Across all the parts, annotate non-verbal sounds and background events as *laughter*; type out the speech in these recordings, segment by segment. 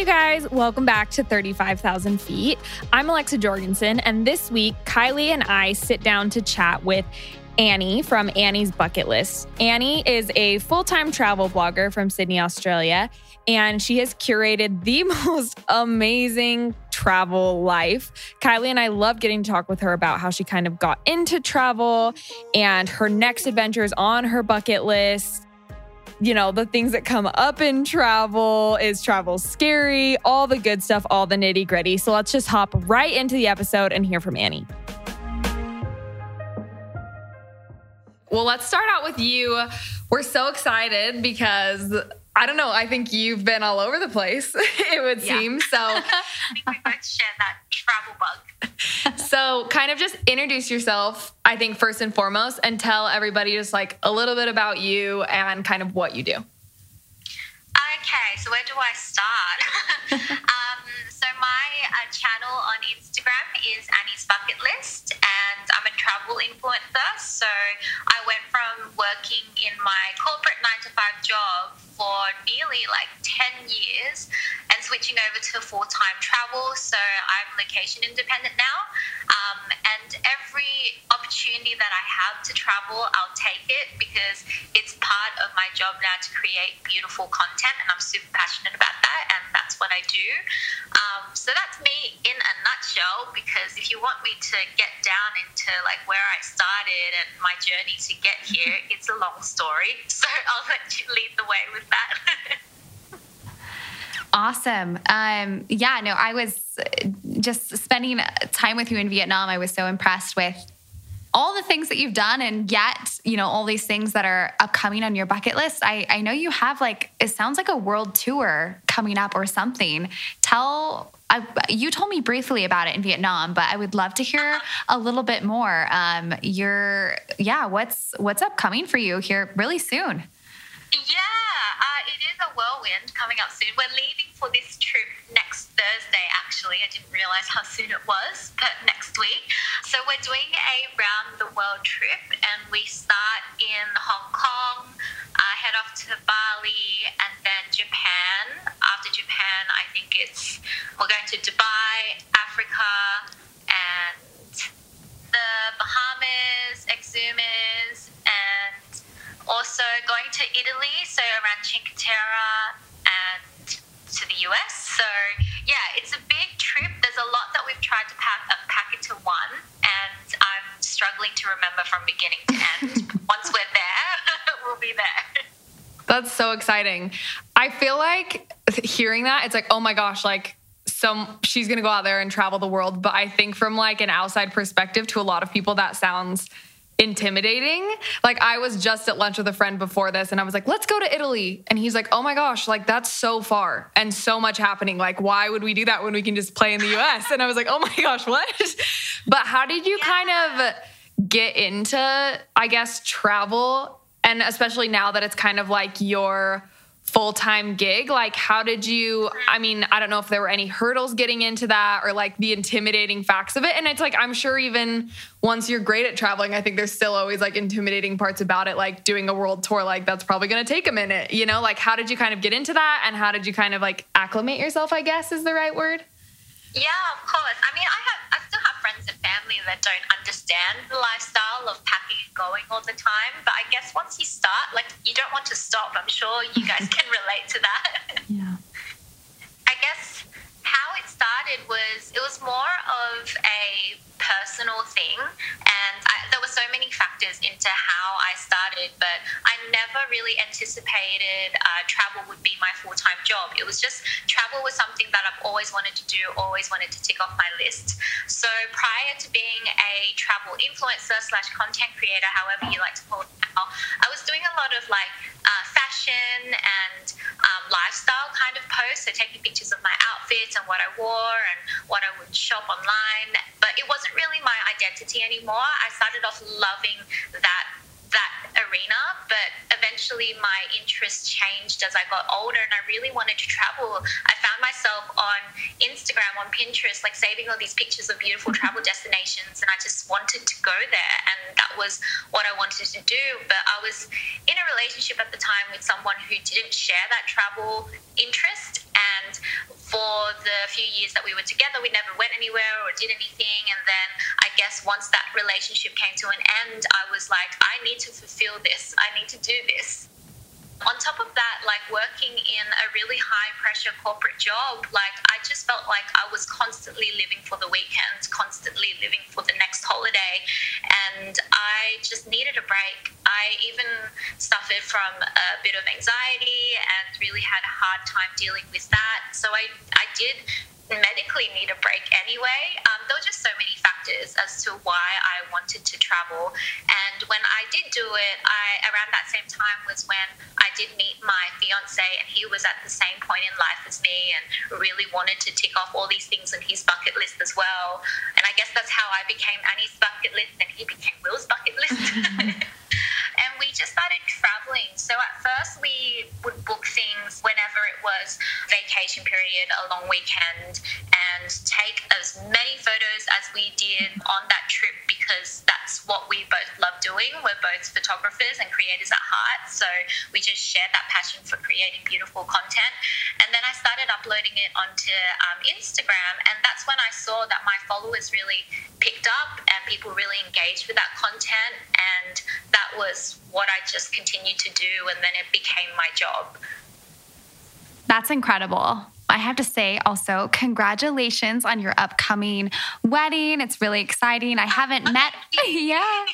you guys, welcome back to 35,000 Feet. I'm Alexa Jorgensen, and this week, Kylie and I sit down to chat with Annie from Annie's Bucket List. Annie is a full time travel blogger from Sydney, Australia, and she has curated the *laughs* most amazing travel life. Kylie and I love getting to talk with her about how she kind of got into travel and her next adventures on her bucket list you know, the things that come up in travel. Is travel scary? All the good stuff, all the nitty gritty. So let's just hop right into the episode and hear from Annie. Well, let's start out with you. We're so excited because I don't know. I think you've been all over the place, *laughs* it would yeah. seem. So *laughs* I think we both share that travel bug. *laughs* so, kind of just introduce yourself, I think, first and foremost, and tell everybody just like a little bit about you and kind of what you do. Okay, so where do I start? um, so, my uh, channel on Instagram is Annie's Bucket List, and I'm a travel influencer. So, I went from working in my corporate nine to five job for nearly like 10 years and switching over to full time travel. So I'm location independent now. Um, and every opportunity that I have to travel, I'll take it because it's part of my job now to create beautiful content. And I'm super passionate about that. And that's what I do. Um, so that's me in a nutshell. Because if you want me to get down into like where I started and my journey to get here, *laughs* it's a long story. *laughs* So I'll let you lead the way with that. *laughs* awesome. Um, yeah, no, I was just spending time with you in Vietnam. I was so impressed with all the things that you've done and yet you know all these things that are upcoming on your bucket list i, I know you have like it sounds like a world tour coming up or something. Tell I, you told me briefly about it in vietnam but i would love to hear a little bit more. Um, you're yeah what's what's upcoming for you here really soon yeah, uh, it is a whirlwind coming up soon. We're leaving for this trip next Thursday, actually. I didn't realize how soon it was, but next week. So we're doing a round the world trip, and we start in Hong Kong, uh, head off to Bali, and then Japan. After Japan, I think it's we're going to Dubai, Africa, and the Bahamas, Exumas, and Italy, so around Cinque Terre and to the US. So yeah, it's a big trip. There's a lot that we've tried to pack, uh, pack into one, and I'm struggling to remember from beginning to end. *laughs* Once we're there, *laughs* we'll be there. That's so exciting. I feel like hearing that, it's like, oh my gosh, like some she's gonna go out there and travel the world. But I think from like an outside perspective to a lot of people, that sounds intimidating. Like I was just at lunch with a friend before this and I was like, "Let's go to Italy." And he's like, "Oh my gosh, like that's so far and so much happening. Like why would we do that when we can just play in the *laughs* US?" And I was like, "Oh my gosh, what?" *laughs* but how did you yeah. kind of get into I guess travel and especially now that it's kind of like your full time gig? Like, how did you? I mean, I don't know if there were any hurdles getting into that or like the intimidating facts of it. And it's like, I'm sure even once you're great at traveling, I think there's still always like intimidating parts about it, like doing a world tour, like that's probably to take a minute, you know? Like, how did you kind of get into that? And how did you kind of like acclimate yourself, I guess is the right word? Yeah, of course. I mean, I have, I family that don't understand the lifestyle of packing and going all the time. But I guess once you start, like, you don't want to stop. I'm sure you guys can *laughs* relate to that. Yeah. I guess how it started was it was more of a personal thing. And I, there were so many factors into how started, but I never really anticipated uh, travel would be my full time job. It was just travel was something that I've always wanted to do, always wanted to tick off my list. So prior to being a travel influencer slash content creator, however you like to call it now, I was doing a lot of like uh, fashion and um, lifestyle kind of posts. So taking pictures of my outfits and what I wore and what I would shop online. But it wasn't really my identity anymore. I started off loving that that arena, but eventually my interest changed as I got older and I really wanted to travel. I found myself on Instagram, on Pinterest, like saving all these pictures of beautiful travel destinations, and I just wanted to go there, and that was what I wanted to do. But I was in a relationship at the time with someone who didn't share that travel interest, and for the few years that we were together, we never went anywhere or did anything. And then I guess once that relationship came to an end, I was like, I need to fulfill this. I need to do this on top of that, like working in a really high pressure corporate job, like I just felt like I was constantly living for the weekend, constantly living for the next holiday. And I just needed a break. I even suffered from a bit of anxiety and really had a hard time dealing with that. So I, I did medically need a break anyway. Um, there were just so many factors as to why I wanted to travel. And when I did do it, I around that same time was when I did meet my fiance, and he was at the same point in life as me, and really wanted to tick off all these things on his bucket list as well. And I guess that's how I became Annie's bucket list, and he became Will's bucket list. *laughs* we just started traveling. So at first, we would book things whenever it was vacation period, a long weekend, and take as many photos as we did on that trip because that's what we both love doing. We're both photographers and creators at heart. So we just share that passion for creating beautiful content. And then I started uploading it onto um, Instagram. And that's when I saw that my followers really picked up and people really engaged with that content. And that was what I just continued to do. And then it became my job. That's incredible. I have to say also, congratulations on your upcoming wedding. It's really exciting. I haven't *laughs* met, *laughs* yeah,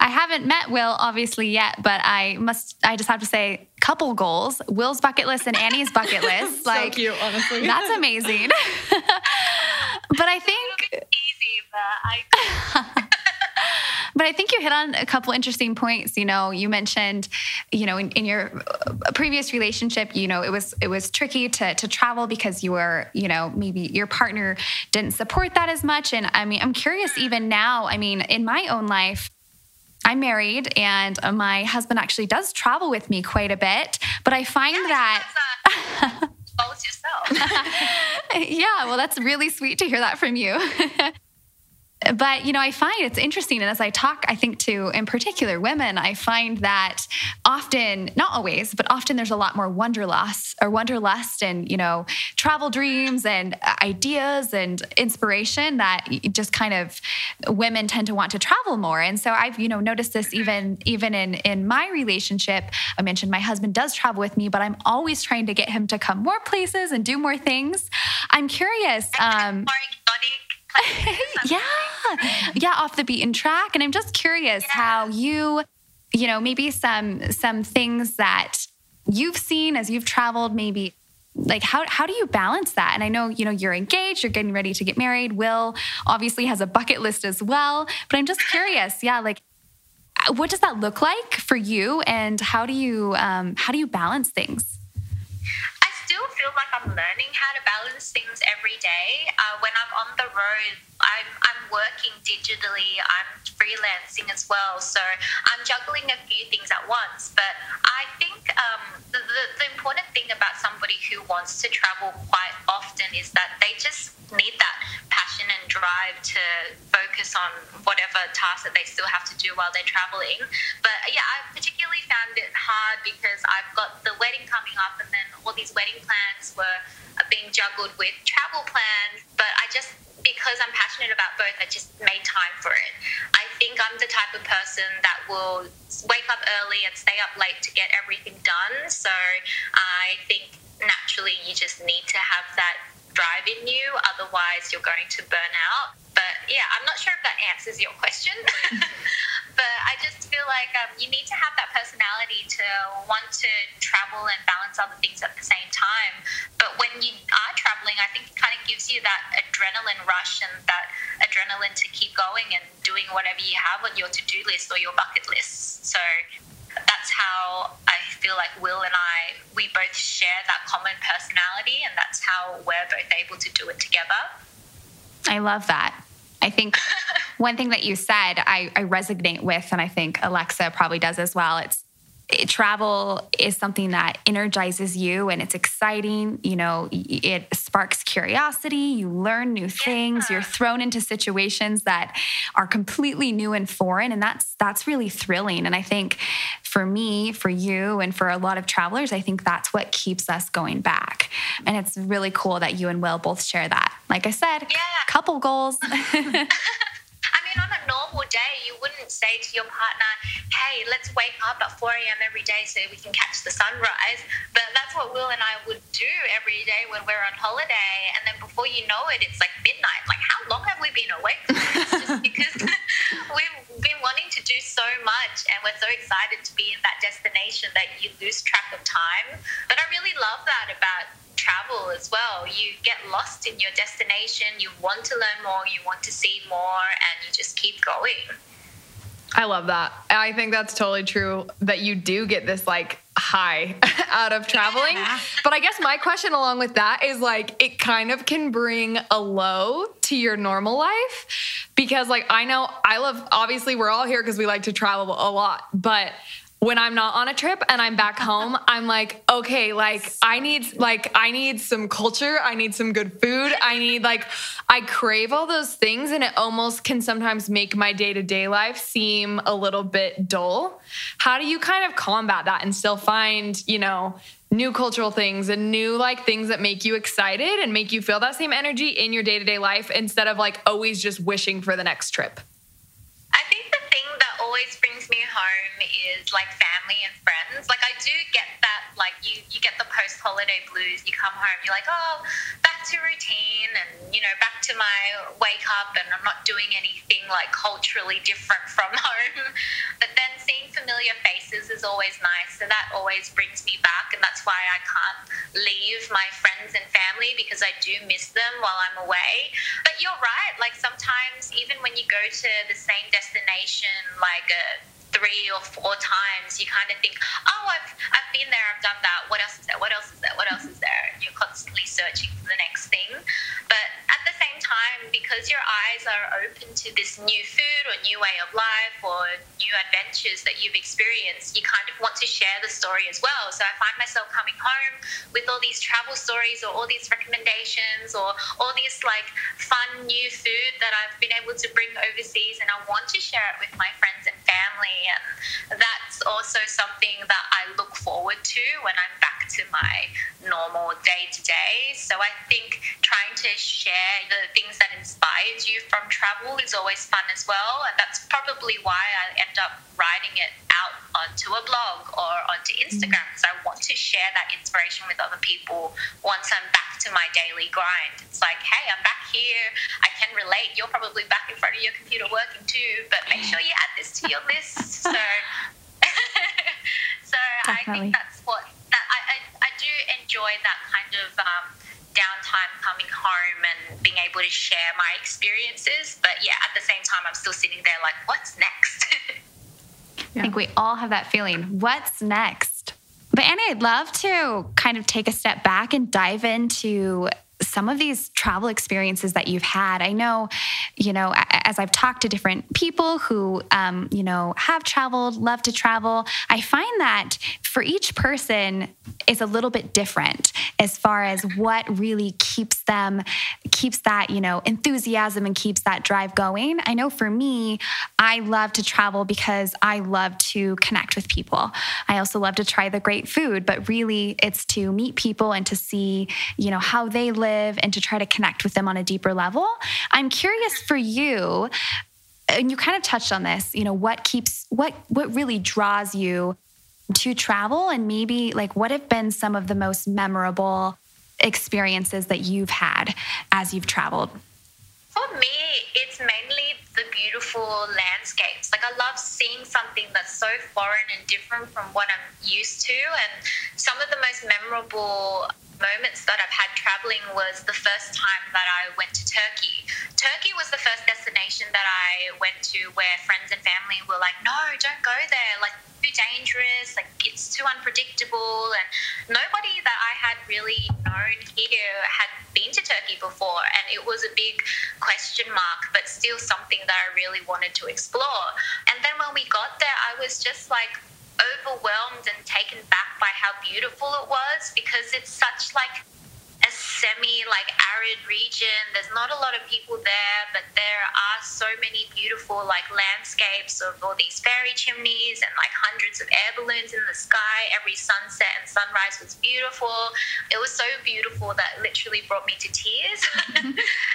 I haven't met Will obviously yet, but I must, I just have to say, couple goals Will's bucket list and Annie's bucket *laughs* list. like, so cute, honestly. That's amazing. but I think. Easy, but I. But I think you hit on a couple interesting points. You know, you mentioned, you know, in, in, your uh, previous relationship, you know, it was it was tricky to to travel because you were, you know, maybe your partner didn't support that as much. And I mean, I'm curious even now. I mean, in my own life. I'm married and my husband actually does travel with me quite a bit, but I find yeah, that. Uh, *laughs* yourself. *laughs* yeah, well, that's really sweet to hear that from you *laughs* but you know i find it's interesting and as i talk i think to in particular women i find that often not always but often there's a lot more wanderlust or wanderlust and you know travel dreams and ideas and inspiration that just kind of women tend to want to travel more. And so i've you know noticed this even even in in my relationship. I mentioned my husband does travel with me but i'm always trying to get him to come more places and do more things. I'm curious *laughs* um *laughs* yeah. Yeah, off the beaten track. And I'm just curious yeah. how you, you know, maybe some some things that you've seen as you've traveled, maybe like how how do you balance that and i know you know you're engaged you're getting ready to get married will obviously has a bucket list as well but i'm just curious yeah like what does that look like for you and how do you um, how do you balance things still feel like I'm learning how to balance things every day. Uh, when I'm on the road, I'm, I'm working digitally, I'm freelancing as well. So I'm juggling a few things at once. But I think um, the, the, the important thing about somebody who wants to travel quite often is that they just need that passion and drive to focus on whatever task that they still have to do while they're traveling. But yeah, I particularly found it hard because I've got the wedding coming up and then all these wedding plans were being juggled with travel plans. But I just because I'm passionate about both, I just made time for it. I think I'm the type of person that will wake up early and stay up late to get everything done. So I think naturally you just need to have that drive in you. Otherwise, you're going to burn out. But yeah, I'm not sure if that answers your question. *laughs* but I just feel like um, you need to have that personality to want to travel and balance other things at the same time. But when you are traveling, I think it kind of gives you that adrenaline rush and that adrenaline to keep going and doing whatever you have on your to do list or your bucket list. So that's how I feel like Will and I, we both share that common personality, and that's how we're both able to do it together. I love that. I think *laughs* one thing that you said I, I resonate with, and I think Alexa probably does as well. It's travel is something that energizes you and it's exciting. You know, it sparks curiosity. You learn new things. You're thrown into situations that are completely new and foreign, and that's that's really thrilling. And I think for me, for you, and for a lot of travelers, I think that's what keeps us going back. And it's really cool that you and Will both share that. Like I said, yeah. couple goals. *laughs* *laughs* mean, on a normal day, you wouldn't say to your partner, hey, let's wake up at 4 a.m. every day so we can catch the sunrise. But that's what Will and I would do every day when we're on holiday. And then before you know it, it's like midnight. Like, how long have we been awake for? It's just *laughs* because *laughs* we've been wanting to do so much and we're so excited to be in that destination that you lose track of time. But I really love that about travel as well. You get lost in your destination, you want to learn more, you want to see more, and you just keep going. I love that. I think that's totally true that you do get this like high *laughs* out of traveling. Yeah. But I guess my question along with that is like it kind of can bring a low to your normal life because like I know I love obviously we're all here because we like to travel a lot, but when I'm not on a trip and I'm back home, *laughs* I'm like, okay, like I need like I need some culture, I need some good food, I need like I crave all those things and it almost can sometimes make my day-to-day life seem a little bit dull. How do you kind of combat that and still find, you know, new cultural things and new like things that make you excited and make you feel that same energy in your day-to-day life instead of like always just wishing for the next trip? Always brings me home is like family and friends. Like I do get that, like you, you get the post holiday blues. You come home, you're like, oh, back to routine, and you know, back to my wake up, and I'm not doing anything like culturally different from *laughs* home. But then seeing familiar faces is always nice, so that always brings me back, and that's why I can't leave my friends and family because I do miss them while I'm away. But you're right, like sometimes even when you go to the same destination, like like a three or four times, you kind of think, oh, I've, I've been there, I've done that. What else is there? What else is there? What else is there? And you're constantly searching for the next thing. But at the same time, because your eyes are open to this new food or new way of life or new adventures that you've experienced, you kind of want to share the story as well. So I find myself coming home with all these travel stories or all these recommendations or all this like fun new food that I've been able to bring overseas and I want to share it with my friends family and that's also something that I look forward to when I'm back to my normal day to day. So I think trying to share the things that inspired you from travel is always fun as well. And that's probably why I end up writing it out onto a blog or onto Instagram because I want to share that inspiration with other people once I'm back to my daily grind. It's like, hey, I'm back here. I can relate. You're probably back in front of your computer working too, but make sure you add this to your list. So, *laughs* so I think that's what that I, I, I do enjoy that kind of um, downtime coming home and being able to share my experiences. But yeah, at the same time, I'm still sitting there like, what's next? Yeah. I think we all have that feeling. What's next? But Annie, I'd love to kind of take a step back and dive into some of these travel experiences that you've had. I know, you know, as I've talked to different people who, um, you know, have traveled, love to travel, I find that for each person is a little bit different as far as what really keeps them, keeps that, you know, enthusiasm and keeps that drive going. I know for me, I love to travel because I love to connect with people. I also love to try the great food, but really it's to meet people and to see, you know, how they live and to try to connect with them on a deeper level. I'm curious for you, and you kind of touched on this, you know, what keeps, what, what really draws you to travel and maybe like what have been some of the most memorable experiences that you've had as you've traveled? For me, it's mainly the beautiful landscapes. Like I love seeing something that's so foreign and different from what I'm used to. And some of the most memorable moments that I've had traveling was the first time that I went to Turkey. Turkey was the first destination that I went to where friends and family were like, no, don't go there. Like, too dangerous. Like, it's too unpredictable. And nobody that I had really known here had been to Turkey before. And it was a big question mark, but still something that I really wanted to explore. And then when we got there, I was just like, overwhelmed and taken back by how beautiful it was because it's such like a semi like arid region. There's not a lot of people there, but there are so many beautiful like landscapes of all these fairy chimneys and like hundreds of air balloons in the sky. Every sunset and sunrise was beautiful. It was so beautiful that literally brought me to tears. *laughs* *laughs*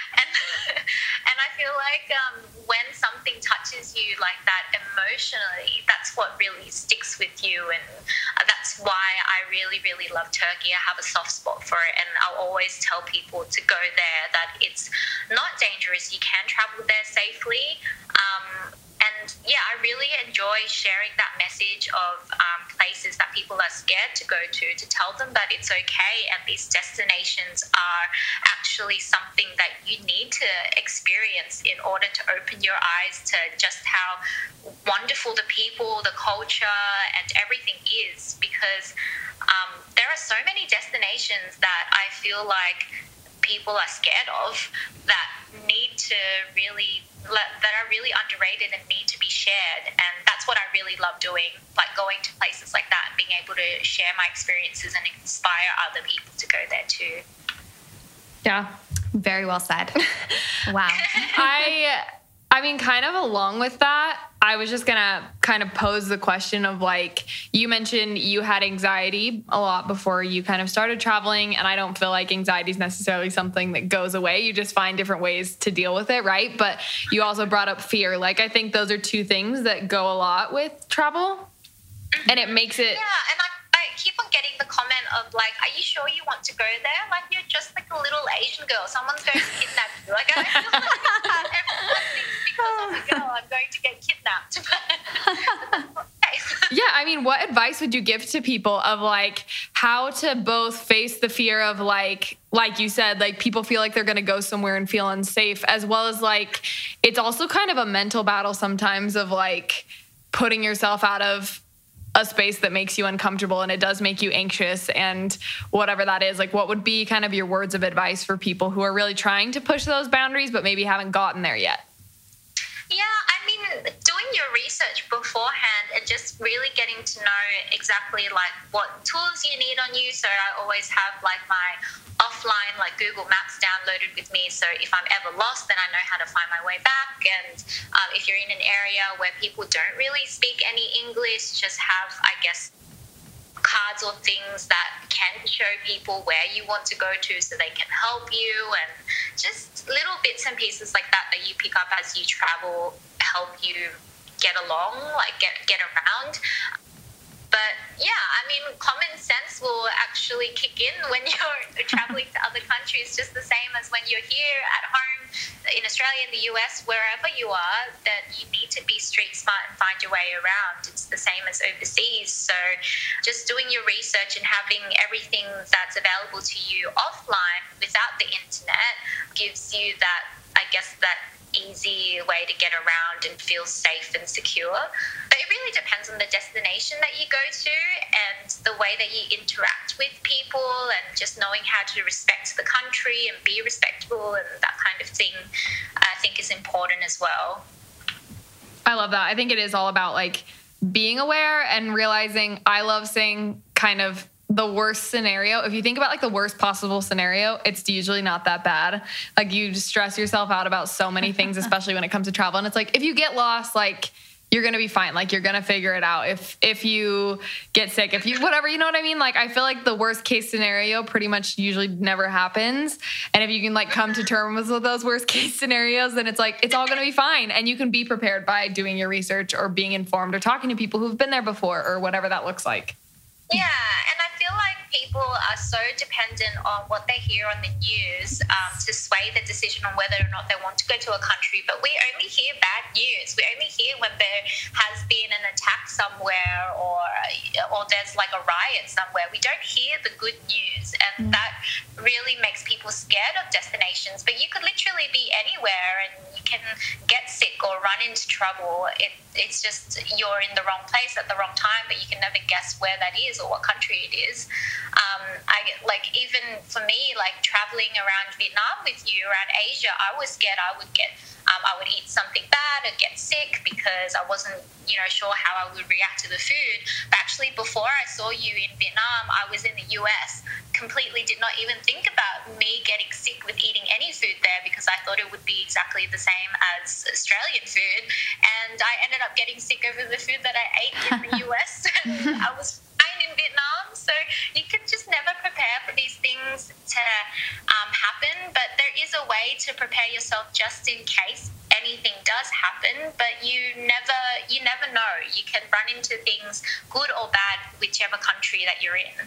feel like um, when something touches you like that emotionally, that's what really sticks with you, and that's why I really really love Turkey. I have a soft spot for it, and I'll always tell people to go there that it's not dangerous. You can travel there safely. And yeah, I really enjoy sharing that message of um, places that people are scared to go to, to tell them that it's okay and these destinations are actually something that you need to experience in order to open your eyes to just how wonderful the people, the culture, and everything is. Because um, there are so many destinations that I feel like people are scared of that need to really that are really underrated and need to be shared and that's what i really love doing like going to places like that and being able to share my experiences and inspire other people to go there too. Yeah. Very well said. *laughs* Wow. I I mean, kind of along with that, I was just gonna kind of pose the question of like, you mentioned you had anxiety a lot before you kind of started traveling, and I don't feel like anxiety is necessarily something that goes away. You just find different ways to deal with it, right? But you also brought up fear. Like, I think those are two things that go a lot with travel, mm-hmm. and it makes it. Yeah, and I keep on getting the comment of like, "Are you sure you want to go there? Like you're just like a little Asian girl. Someone's going to kidnap you." Like I feel like *laughs* everyone thinks I'm girl, oh, I'm going to get kidnapped. *laughs* yeah, I mean, what advice would you give to people of like how to both face the fear of like like you said, like people feel like they're going to go somewhere and feel unsafe as well as like it's also kind of a mental battle sometimes of like putting yourself out of a space that makes you uncomfortable and it does make you anxious and whatever that is like what would be kind of your words of advice for people who are really trying to push those boundaries but maybe haven't gotten there yet yeah i mean doing your research beforehand and just really getting to know exactly like what tools you need on you so i always have like my offline like Google Maps downloaded with me. So if I'm ever lost, then I know how to find my way back. And um, if you're in an area where people don't really speak any English, just have, I guess, cards or things that can show people where you want to go to so they can help you and just little bits and pieces like that that you pick up as you travel help you get along like get get around. But yeah, I mean, common sense will actually kick in when *laughs* you're traveling to other countries, just the same as when you're here at home in Australia, in the US, wherever you are, that you need to be street smart and find your way around. It's the same as overseas. So just doing your research and having everything that's available to you offline without the internet gives you that, I guess, that easy way to get around and feel safe and secure. But it really depends on the destination that you go to and the way that you interact with people and just knowing how to respect the country and be respectful and that kind of thing, I think is important as well. I love that. I think it is all about like being aware and realizing I love saying kind of the worst scenario, if you think about like the worst possible scenario, it's usually not that bad. Like you stress yourself out about so many things, *laughs* especially when it comes to travel. And it's like if you get lost, like you're gonna be fine. Like you're gonna figure it out. If if you get sick, if you whatever, you know what I mean? Like I feel like the worst case scenario pretty much usually never happens. And if you can like come to terms with those worst *laughs* case scenarios, then it's like it's all gonna be fine. And you can be prepared by doing your research or being informed or talking to people who've been there before or whatever that looks like. Yeah, and I feel like people are so dependent on what they hear on the news um, to sway the decision on whether or not they want to go to a country. But we only hear bad news. We only hear when there has been an attack somewhere or or there's like a riot somewhere. We don't hear the good news, and mm. that really makes people scared of destinations. But you could literally be anywhere and can get sick or run into trouble. It, it's just you're in the wrong place at the wrong time, but you can never guess where that is or what country it is. Um, I like even for me, like traveling around Vietnam with you, around Asia, I was scared I would get um, I would eat something bad or get sick because I wasn't, you know, sure how I would react to the food. But actually, before I saw you in Vietnam, I was in the US, completely did not even think about me getting sick with eating any food there because I thought it would be exactly the same as Australian food. And I ended up getting sick over the food that I ate in the *laughs* US. *laughs* and I was fine in Vietnam. So you can just never prepare for these things to um, happen. But there is a way to prepare yourself just in case anything does happen. But you never, you never know. You can run into things, good or bad, whichever country that you're in.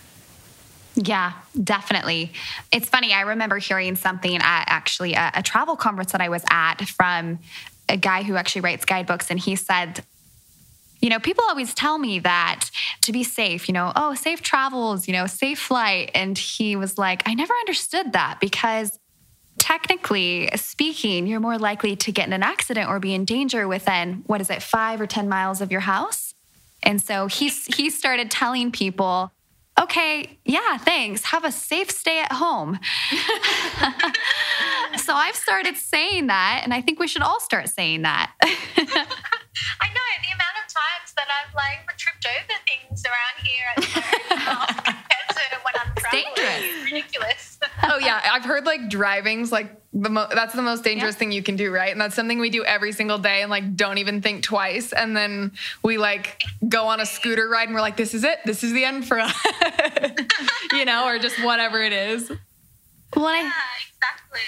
Yeah, definitely. It's funny. I remember hearing something at actually a, a, travel conference that I was at from a guy who actually writes guidebooks, and he said, you know, people always tell me that to be safe, you know, oh, safe travels, you know, safe flight. And he was like, I never understood that because technically speaking, you're more likely to get in an accident or be in danger within, what is it, five or 10 miles of your house. And so he, he started telling people, okay, yeah, thanks. Have a safe stay at home. *laughs* so I've started saying that, and I think we should all start saying that. *laughs* I know the amount of times that I've like tripped over things around here at the compared *laughs* to when I'm traveling. Dangerous. ridiculous. *laughs* oh yeah, I've heard like driving's like the mo- that's the most dangerous yeah. thing you can do, right? And that's something we do every single day and like don't even think twice. And then we like go on a scooter ride and we're like, this is it. This is the end for us. *laughs* you know, or just whatever it is. Well, yeah, exactly.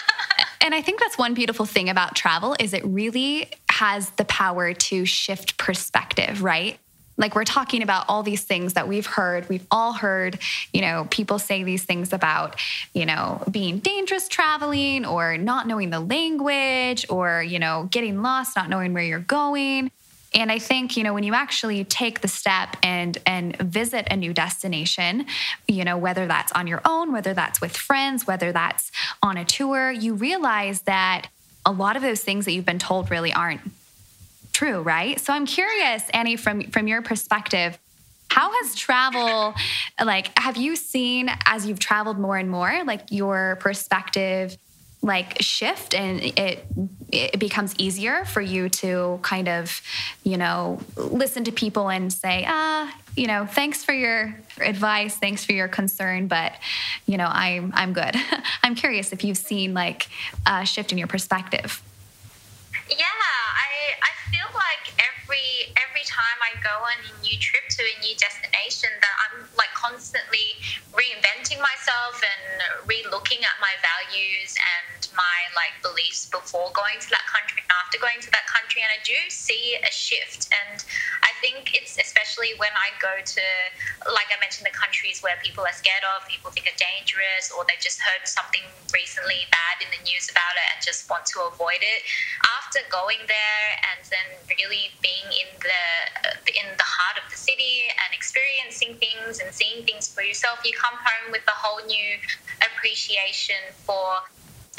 *laughs* and I think that's one beautiful thing about travel is it really has the power to shift perspective, right? Like we're talking about all these things that we've heard, we've all heard, you know, people say these things about, you know, being dangerous traveling or not knowing the language or, you know, getting lost, not knowing where you're going. And I think, you know, when you actually take the step and and visit a new destination, you know, whether that's on your own, whether that's with friends, whether that's on a tour, you realize that a lot of those things that you've been told really aren't true, right? So I'm curious, Annie, from from your perspective, how has travel like have you seen as you've traveled more and more like your perspective like shift and it it becomes easier for you to kind of you know listen to people and say ah you know thanks for your advice thanks for your concern but you know i'm i'm good *laughs* i'm curious if you've seen like a shift in your perspective yeah i i every every time I go on a new trip to a new destination that I'm like constantly reinventing myself and re-looking at my values and my like beliefs before going to that country and after going to that country and I do see a shift. And I think it's especially when I go to like I mentioned the countries where people are scared of people think are dangerous or they just heard something recently bad in the news about it and just want to avoid it. After going there and then really being in the in the heart of the city and experiencing things and seeing things for yourself, you come home with a whole new appreciation for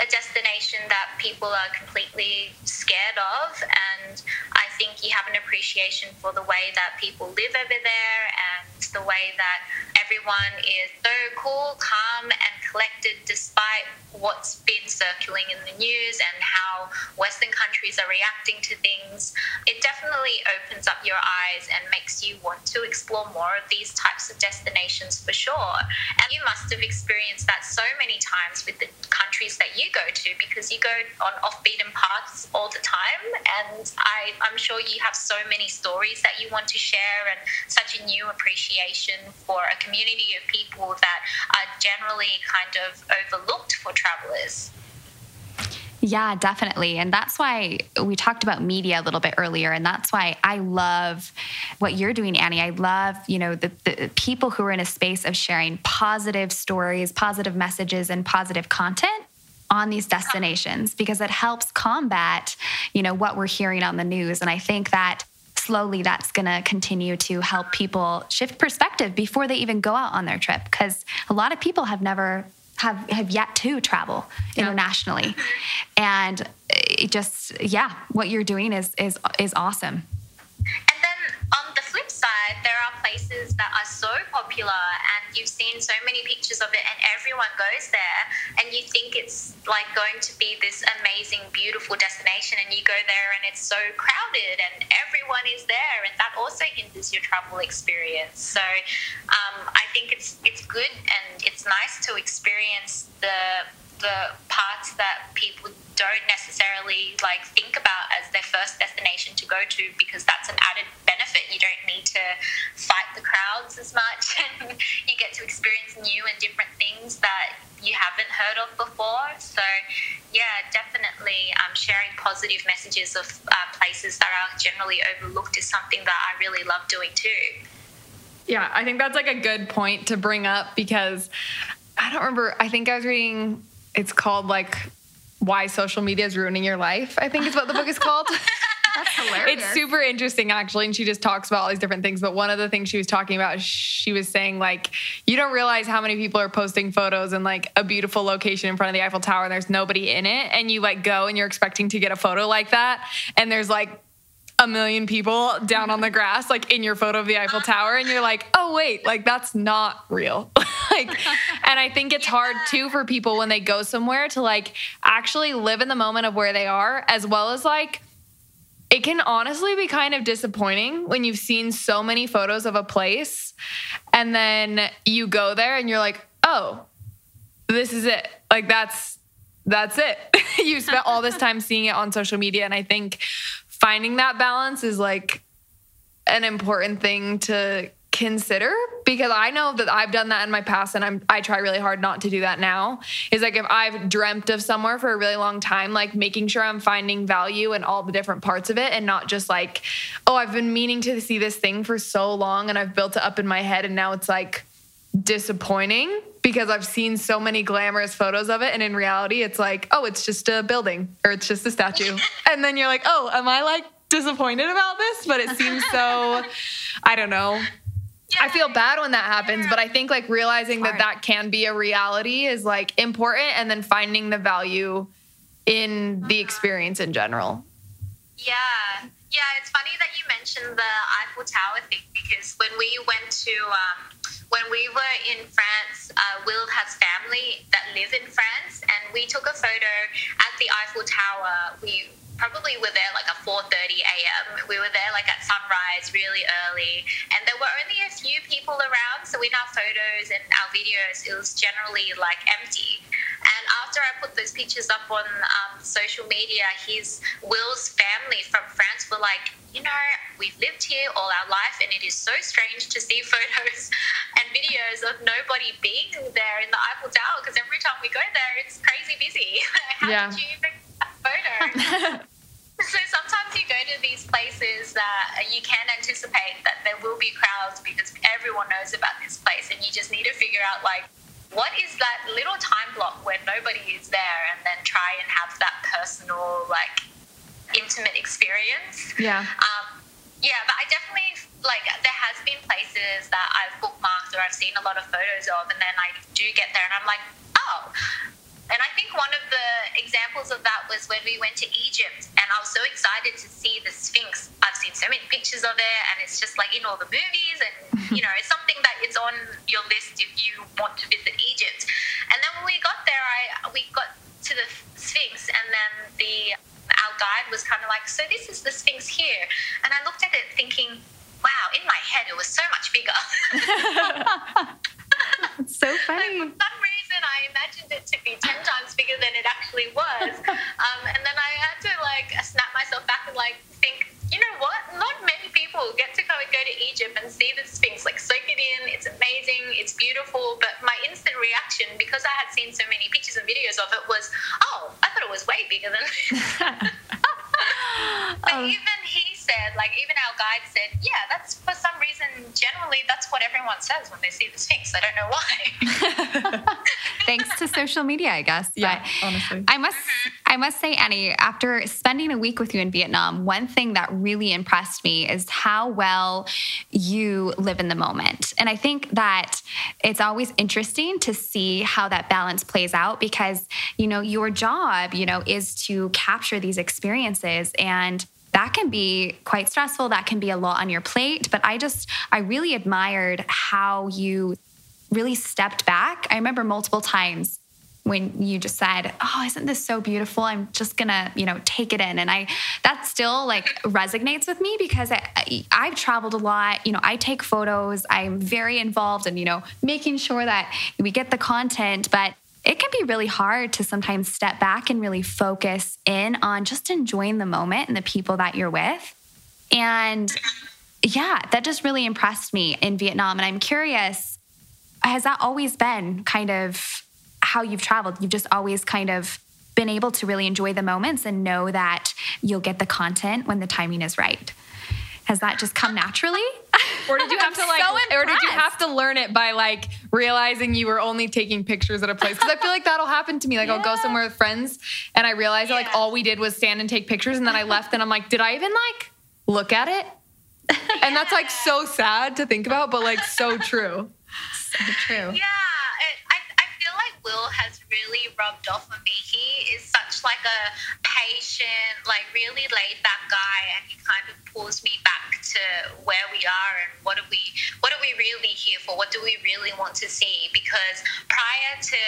a destination that people are completely scared of and i think you have an appreciation for the way that people live over there and the way that everyone is so cool calm and collected despite what's been circling in the news and how Western countries are reacting to things, it definitely opens up your eyes and makes you want to explore more of these types of destinations for sure. And you must have experienced that so many times with the countries that you go to because you go on off beaten paths all the time. And I, I'm sure you have so many stories that you want to share and such a new appreciation for a community of people that are generally kind of overlooked for travelers. Yeah, definitely. And that's why we talked about media a little bit earlier. And that's why I love what you're doing, Annie. I love, you know, the, the, people who are in a space of sharing positive stories, positive messages, and positive content on these destinations because it helps combat, you know, what we're hearing on the news. And I think that slowly that's going to continue to help people shift perspective before they even go out on their trip because a lot of people have never have have yet to travel yeah. internationally and it just yeah what you're doing is is is awesome and then on the flip side there are places that are so popular and you've seen so many pictures of it and everyone goes there and you think it's like going to be this amazing beautiful destination and you go there and it's so crowded and everyone is there and that also hinders your travel experience. So um, i think it's it's good and it's nice to experience the the parts that people don't necessarily like think about as their first destination to go to because that's an added benefit. You don't need to fight the crowds as much *laughs* and you get to experience new and different things that you haven't heard of before. So, yeah, definitely um, sharing positive messages of uh, places that are generally overlooked is something that I really love doing too. Yeah, I think that's like a good point to bring up because I don't remember. I think I was reading it's called like why social media is ruining your life. I think is what the book is called. *laughs* That's *laughs* hilarious. It's super interesting actually, and she just talks about all these different things. But one of the things she was talking about, she was saying like, you don't realize how many people are posting photos in like a beautiful location in front of the Eiffel Tower, and there's nobody in it, and you like go and you're expecting to get a photo like that, and there's like a million people down on the *laughs* grass, like in your photo of the Eiffel Tower, and you're like, oh, wait, like that's not real. *laughs* like, and I think it's hard too for people when they go somewhere to like actually live in the moment of where they are, as well as like, it can honestly be kind of disappointing when you've seen so many photos of a place and then you go there and you're like, oh, this is it. Like, that's that's it. *laughs* you spent all this time seeing it on social media. And I think finding that balance is like an important thing to consider because I know that I've done that in my past and I'm I try really hard not to do that now. Is like if I've dreamt of somewhere for a really long time, like making sure I'm finding value in all the different parts of it and not just like, oh, I've been meaning to see this thing for so long and I've built it up in my head and now it's like disappointing because I've seen so many glamorous photos of it. And in reality, it's like, oh, it's just a building or it's just a statue. *laughs* and then you're like, oh, am I like disappointed about this? But it seems so, I don't know. I feel bad when that happens, but I think like realizing that that can be a reality is like important and then finding the value in the experience in general. Yeah. Yeah, it's funny that you mentioned the Eiffel Tower thing because when we went to um, when we were in France, uh, Will has family that live in France, and we took a photo at the Eiffel Tower. We probably were there like at 4:30 a.m. We were there like at sunrise, really early, and there were only a few people around. So in our photos and our videos, it was generally like empty. And after I put those pictures up on um, social media, his Will's family from France were like, you know, we've lived here all our life, and it is so strange to see *laughs* photos and videos of nobody being there in the Eiffel Tower because every time we go there, it's crazy busy. *laughs* How Yeah. did you even photo? *laughs* so sometimes you go to these places that you can anticipate that there will be crowds because everyone knows about this place, and you just need to figure out like what is that little time block where nobody is there, and then try and have that personal like intimate experience. Yeah. Um, yeah, but I definitely like there has been places that I've bookmarked or I've seen a lot of photos of, and then I do get there and I'm like, oh. And I think one of the examples of that was when we went to Egypt, and I was so excited to see the Sphinx. I've seen so many pictures of it, and it's just like in all the movies, and you know, it's something that is on your list if you want to visit Egypt. And then when we got there, I we got to the Sphinx, and then the our guide was kind of like, so this is the Sphinx here, and I looked at it thinking, wow, in my head it was so much bigger. *laughs* *laughs* It's so funny. Reason, I imagined it to be 10 times bigger than it actually was. *laughs* Um, and then I had to like snap myself back and like think, you know what? Not many people get to go, go to Egypt and see the Sphinx, like soak it in. It's amazing, it's beautiful. But my instant reaction, because I had seen so many pictures and videos of it, was, oh, I thought it was way bigger than this. *laughs* *laughs* But Oh. even he said, like, even our guide said, yeah, that's for some reason, generally, that's what everyone says when they see the Sphinx. I don't know why. Thanks to social media, I guess. Yeah, But honestly. I must mm-hmm. I must say, Annie, after spending a week with you in Vietnam, one thing that really impressed me is how well you live in the moment. And I think that it's always interesting to see how that balance plays out because, you know, your job, you know, is to capture these experiences and that can be quite stressful. That can be a lot on your plate. But I just, I really admired how you really stepped back. I remember multiple times when you just said, "Oh, isn't this so beautiful? I'm just gonna, you know, take it in." And I, that still like resonates with me because I, have traveled a lot. You know, I take photos. I'm very involved in, you know, making sure that we get the content. But it can be really hard to sometimes step back and really focus in on just enjoying the moment and the people that you're with. And yeah, that just really impressed me in Vietnam. And I'm curious, has that always been kind of how you've traveled? You've just always kind of been able to really enjoy the moments and know that you'll get the content when the timing is right. Has that just come naturally? Or did you have *laughs* to like so or did you have to learn it by like realizing you were only taking pictures at a place? Because I feel like that'll happen to me. Like yeah. I'll go somewhere with friends and I realize yeah. that like all we did was stand and take pictures and then I left and I'm like, did I even like look at it? *laughs* And that's like so sad to think about, but like so true. So true. Yeah. It, I, I feel like Will has really rubbed off on me. He is such like a patient, like really laid back guy, and he kind of pulls me back to where we are and what are we, what are we really here for? What do we really want to see? Because prior to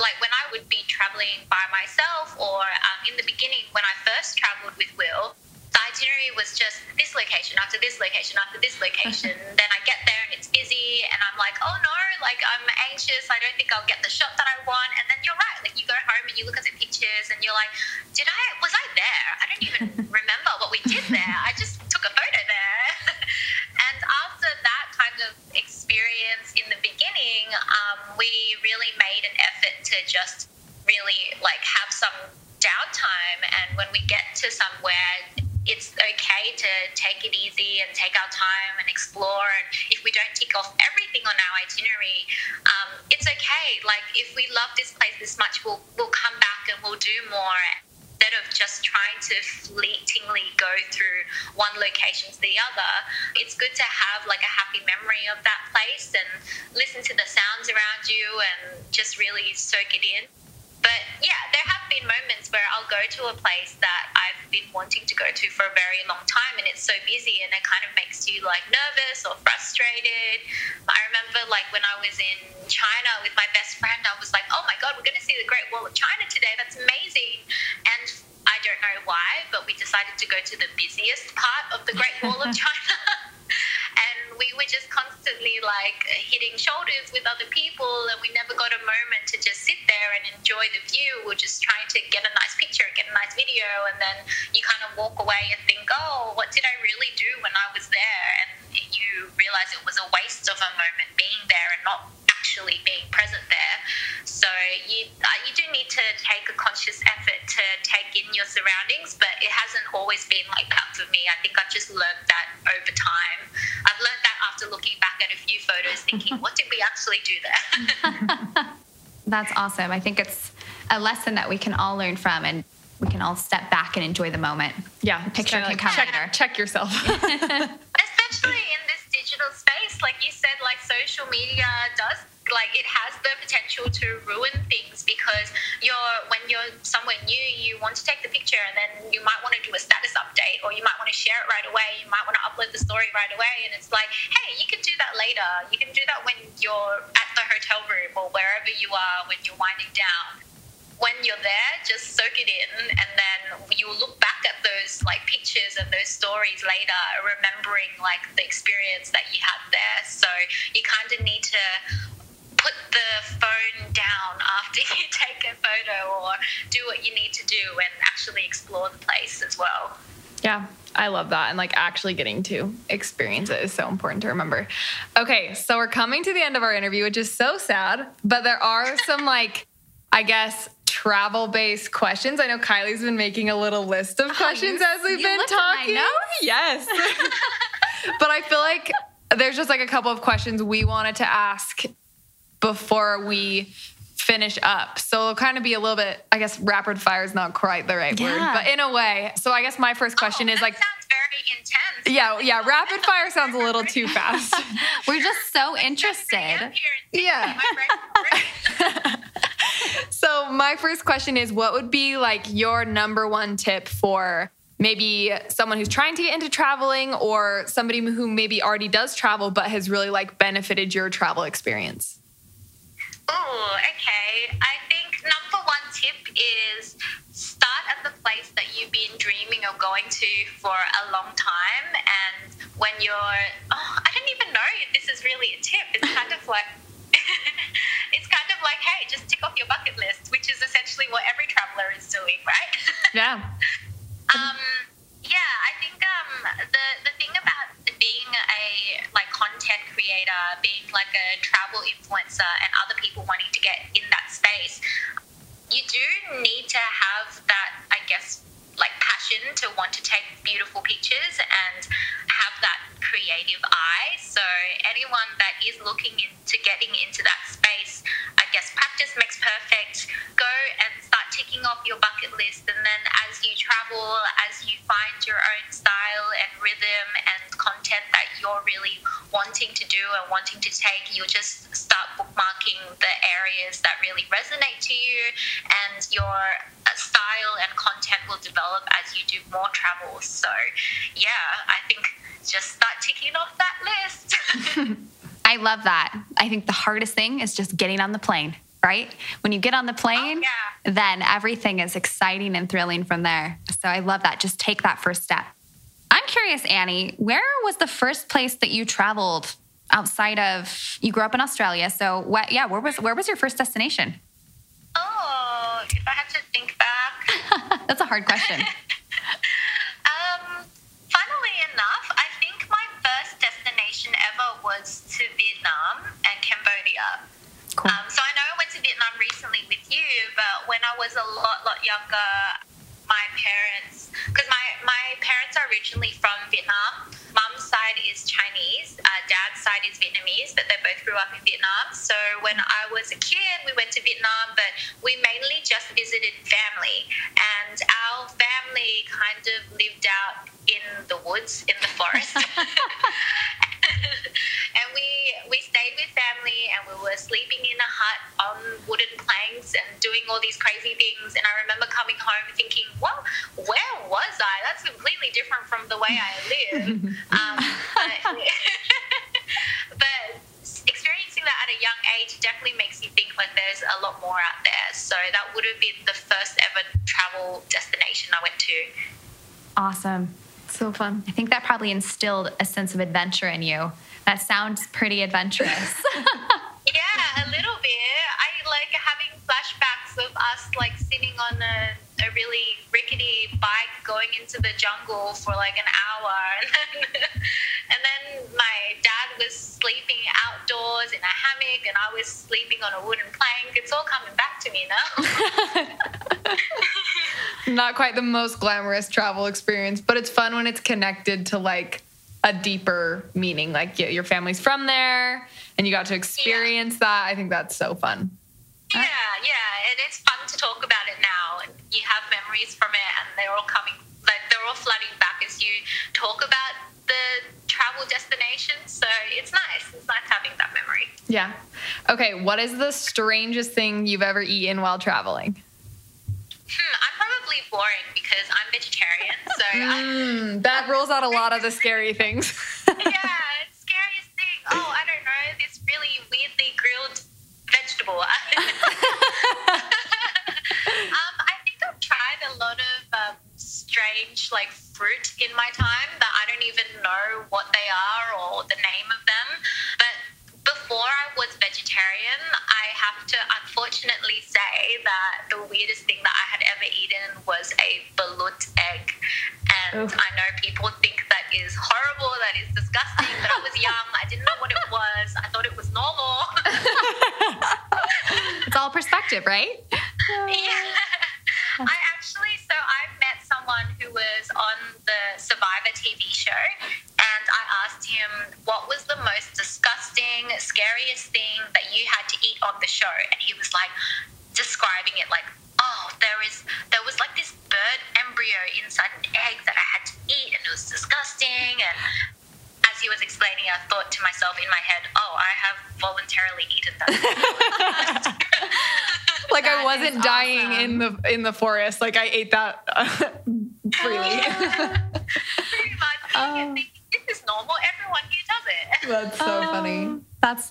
like when I would be traveling by myself, or um, in the beginning when I first traveled with Will the itinerary was just this location after this location after this location. *laughs* then I get there and it's busy, and I'm like, oh no, like I'm anxious. I don't think I'll get the shot that I want. And then you're right. Like you go home and you look at the pictures and you're like, did I? Was I there? I don't even *laughs* remember what we did there. I just took a photo there. *laughs* and after that kind of experience in the beginning, um, we really made an effort to just really like have some downtime. And when we get to somewhere it's okay to take it easy and take our time and explore. And if we don't tick off everything on our itinerary, um, it's okay. Like if we love this place this much, we'll we'll come back and we'll do more instead of just trying to fleetingly go through one location to the other, it's good to have like a happy memory of that place and listen to the sounds around you and just really soak it in. But yeah, there have been moments where I'll go to a place that I've been wanting to go to for a very long time and it's so busy and it kind of makes you like nervous or frustrated. I remember like when I was in China with my best friend, I was like, oh my God, we're going to see the Great Wall of China today. That's amazing. And I don't know why, but we decided to go to the busiest part of the Great Wall of *laughs* China we were just constantly like hitting shoulders with other people and we never got a moment to just sit there and enjoy the view. We are just trying to get a nice picture get a nice video and then you kind of walk away and think oh what did i really do when i was there? And you realize it was a waste of a moment being there and not actually being present there. So you uh, you do need to take a conscious effort to take in your surroundings, but it hasn't always been like that for me. I think I've just learned that over time. I've learned that after looking back at a few photos, thinking, *laughs* what did we actually do there? *laughs* That's awesome. I think it's a lesson that we can all learn from and we can all step back and enjoy the moment. Yeah. The picture can like come check, later. Check yourself. *laughs* Especially in this digital space, like you said, like social media does like it has the potential to ruin things because you're when you're somewhere new you want to take the picture and then you might want to do a status update or you might want to share it right away. You might want to upload the story right away and it's like hey you can do that later. You can do that when you're at the hotel room or wherever you are when you're winding down. When you're there, just soak it in, and then you'll look back at those like pictures and those stories later, remembering like the experience that you had there. So you kind of need to put the phone down after *laughs* you take a photo or do what you need to do and actually explore the place as well. Yeah, I love that. And like actually getting to experience it is so important to remember. Okay, so we're coming to the end of our interview, which is so sad, but there are *laughs* some like, I guess, travel based questions. I know Kylie's been making a little list of oh, questions you, as we've been talking. Yes. *laughs* but I feel like there's just like a couple of questions we wanted to ask before we finish up. So it'll kind of be a little bit, I guess rapid fire is not quite the right yeah. word, but in a way. So I guess my first question oh, is like sounds very intense. Yeah, yeah, rapid fire sounds a little too fast. *laughs* We're just so interested. Yeah. *laughs* so my first question is what would be like your number one tip for maybe someone who's trying to get into traveling or somebody who maybe already does travel but has really like benefited your travel experience? Oh, okay. I think number one tip is start at the place that you've been dreaming of going to for a long time. And when you're, oh, I don't even know if this is really a tip. It's kind of like, *laughs* it's kind of like, hey, just tick off your bucket list, which is essentially what every traveler is doing, right? *laughs* Yeah. Um, yeah, I think um, the the thing about being a like content creator, being like a travel influencer, and other people wanting to get in that space, you do need to have that, I guess, like passion to want to take beautiful pictures and have that creative eye. So anyone that is looking into getting into that space, Guess practice makes perfect. Go and start ticking off your bucket list, and then as you travel, as you find your own style and rhythm and content that you're really wanting to do and wanting to take, you'll just start bookmarking the areas that really resonate to you, and your uh, style and content will develop as you do more travel. So, yeah, I think just start ticking off that list. *laughs* *laughs* I love that. I think the hardest thing is just getting on the plane, right? When you get on the oh, plane, Oh, yeah. then everything is exciting and thrilling from there. So I love that. Just take that first step. I'm curious, Annie, where was the first place that you traveled outside of you grew up in Australia? So what yeah, where was where was your first destination? oh, if I had to think back. *laughs* That's a hard question. *laughs* destination ever was to Vietnam and Cambodia. Cool. Um, so I know I went to Vietnam recently with you, but when I was a lot, lot younger, my parents, because my, my parents are originally from Vietnam. Mum's side is Chinese, uh, dad's side is Vietnamese, but they both grew up in Vietnam. So when I was a kid, we went to Vietnam, but we mainly just visited family. And our family kind of lived out in the woods, in the forest. *laughs* *laughs* *laughs* and we we stayed with family and we were sleeping in a hut on wooden planks and doing all these crazy things. And i remember coming home thinking well where was i? That's completely different from the way i live. *laughs* Um, but, *laughs* but experiencing that at a young age definitely makes you think like there's a lot more out there. So that would have been the first ever travel destination i went to. Awesome. So fun. I think that probably instilled a sense of adventure in you. That sounds pretty adventurous. *laughs* *laughs* Yeah, a little bit. I like having flashbacks of us like sitting on a, a really rickety bike going into the jungle for like an hour, *laughs* and then, and then my dad was sleeping outdoors in a hammock, and I was sleeping on a wooden plank. It's all coming back to me now. *laughs* *laughs* Not quite the most glamorous travel experience, but it's fun when it's connected to like a deeper meaning. Like yeah, your family's from there and you got to experience that. I think that's so fun. yeah, yeah, and it's fun to talk about it now, you have memories from it, and they're all coming, like they're all flooding back as you talk about the travel destination. So it's nice. It's nice having that memory. Yeah. Okay, what is the strangest thing you've ever eaten while traveling? Hmm, I'm probably boring because I'm vegetarian. So I, Mm, that rules out a lot of the scary things. *laughs* yeah, *laughs* scariest thing. Oh, I don't know. This really weirdly grilled vegetable. *laughs* a lot of um, strange like fruit in my time that I don't even know what they are or the name of them. But before I was vegetarian, I have to unfortunately say that the weirdest thing that I had ever eaten was a balut egg. And. I know people think that is horrible, that is disgusting, but I was *laughs* young, I didn't know what it was, I thought it was normal. *laughs* it's all perspective, right? Show, and he was like describing it like, oh, there is, there was like this bird embryo inside an egg that I had to eat, and it was disgusting, and as he was explaining, I thought to myself in my head, oh, I have voluntarily eaten that. *laughs* like I wasn't dying awesome. in the in the forest. Like I ate that uh, *laughs* freely. *laughs*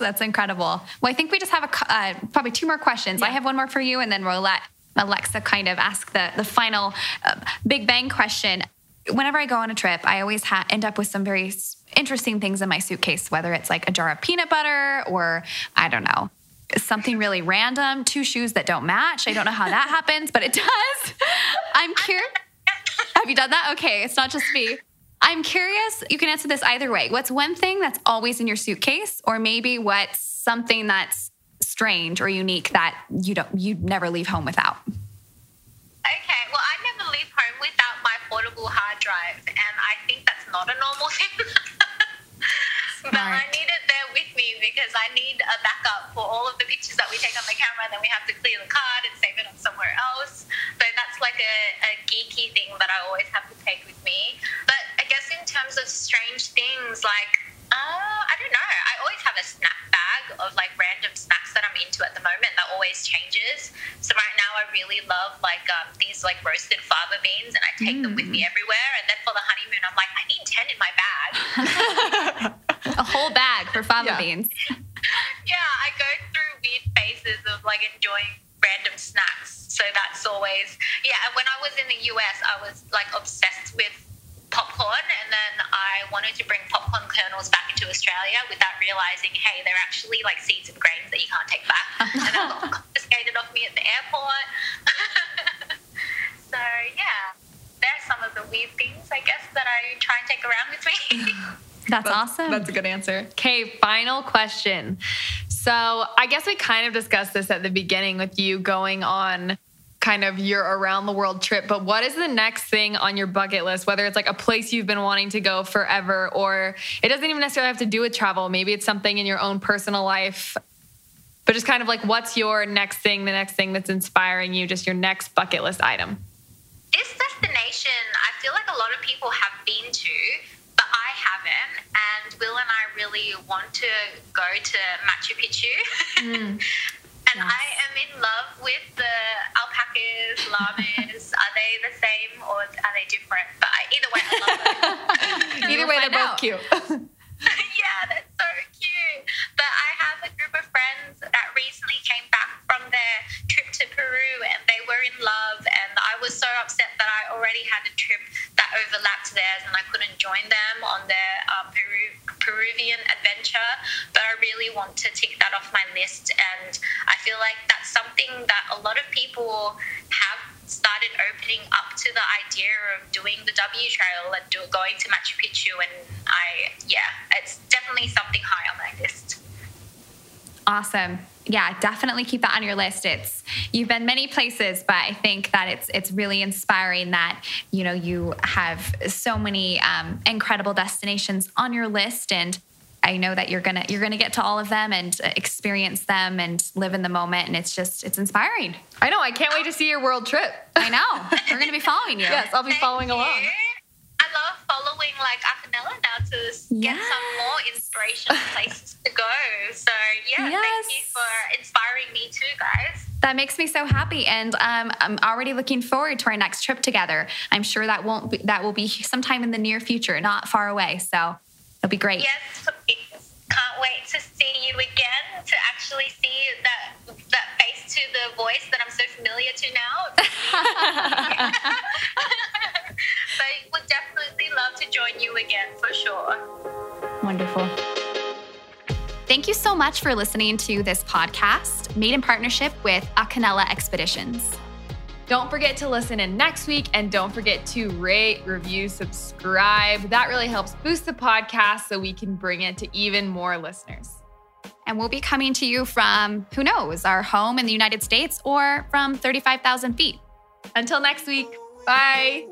That's incredible. Well, I think we just have a uh, probably two more questions. I have one more for you, and then we'll let Alexa kind of ask the the final uh, Big Bang question. Whenever I go on a trip, I always ha- end up with some very interesting things in my suitcase, whether it's like a jar of peanut butter or I don't know something really random, two shoes that don't match. I don't know how that *laughs* happens, but it does. I'm curious. *laughs* Have you done that? Okay, it's not just me. I'm curious. You can answer this either way. What's one thing that's always in your suitcase, or maybe what's something that's strange or unique that you don't you never leave home without? Okay, well, I never leave home without my portable hard drive, and I think that's not a normal thing. *laughs* but I need it there with me because I need a backup for all of the pictures that we take on the camera, and then we have to clear the card and save it on somewhere else. So that's like a, a geeky thing that I always have to take with me. But guess in terms of strange things, like, uh, I don't know. I always have a snack bag of like random snacks that I'm into at the moment that always changes. So right now I really love like um, these like roasted fava beans and I take them with me everywhere. And then for the honeymoon, I'm like, I need 10 in my bag. *laughs* A whole bag for fava Yeah. beans. *laughs* yeah, I go through weird phases of like enjoying random snacks. So that's always, yeah. And when I was in the US, I was like obsessed with popcorn and then I wanted to bring popcorn kernels back into Australia without realizing, hey, they're actually like seeds and grains that you can't take back. *laughs* and that got confiscated off me at the airport. *laughs* so yeah, there's some of the weird things I guess that I try and take around with me. *laughs* That's, awesome. That's a good answer. Okay, final question. So I guess we kind of discussed this at the beginning with you going on kind of your around the world trip, but what is the next thing on your bucket list? Whether it's like a place you've been wanting to go forever, or it doesn't even necessarily have to do with travel. Maybe it's something in your own personal life. But just kind of like, what's your next thing, the next thing that's inspiring you, just your next bucket list item? this destination, I feel like a lot of people have been to, but I haven't. And Will and I really want to go to Machu Picchu. Hmm. *laughs* and I am in love with the alpacas, llamas. are they the same or are they different? But I, either way, I love them. *laughs* Either way, they're both out. cute. *laughs* yeah, that's so cute. But I have a group of friends that recently came back from their trip to Peru and they were in love. And I was so upset that I already had a trip that overlapped theirs and I couldn't join them on their um, Peru, Peruvian adventure. But I really want to tick that off my list. And I feel like that's something that a lot of people have started opening up to the idea of doing the W Trail and do, going to Machu Picchu. And I, yeah, it's definitely something high on my list. Awesome. Yeah, definitely keep that on your list. It's you've been many places, but I think that it's it's really inspiring that you know you have so many um, incredible destinations on your list, and I know that you're gonna you're gonna get to all of them and uh, experience them and live in the moment, and it's just it's inspiring. I know. I can't wait to see your world trip. *laughs* I know we're gonna be following you. Yes, I'll be Thank following you. along. I love following like Acanella now to s- get some more inspirational places to go. So yeah, Yes. thank you for inspiring me too, guys. That makes me so happy, and um, I'm already looking forward to our next trip together. I'm sure that won't be, that will be sometime in the near future, not far away. So it'll be great. Yes. Can't wait to see you again, to actually see that that face to the voice that I'm so familiar to now. *laughs* *laughs* but would definitely love to join you again for sure. Wonderful. Thank you so much for listening to this podcast made in partnership with Acanella Expeditions. Don't forget to listen in next week and don't forget to rate, review, subscribe. That really helps boost the podcast so we can bring it to even more listeners. And we'll be coming to you from, who knows, our home in the United States or from 35,000 feet. Until next week, bye.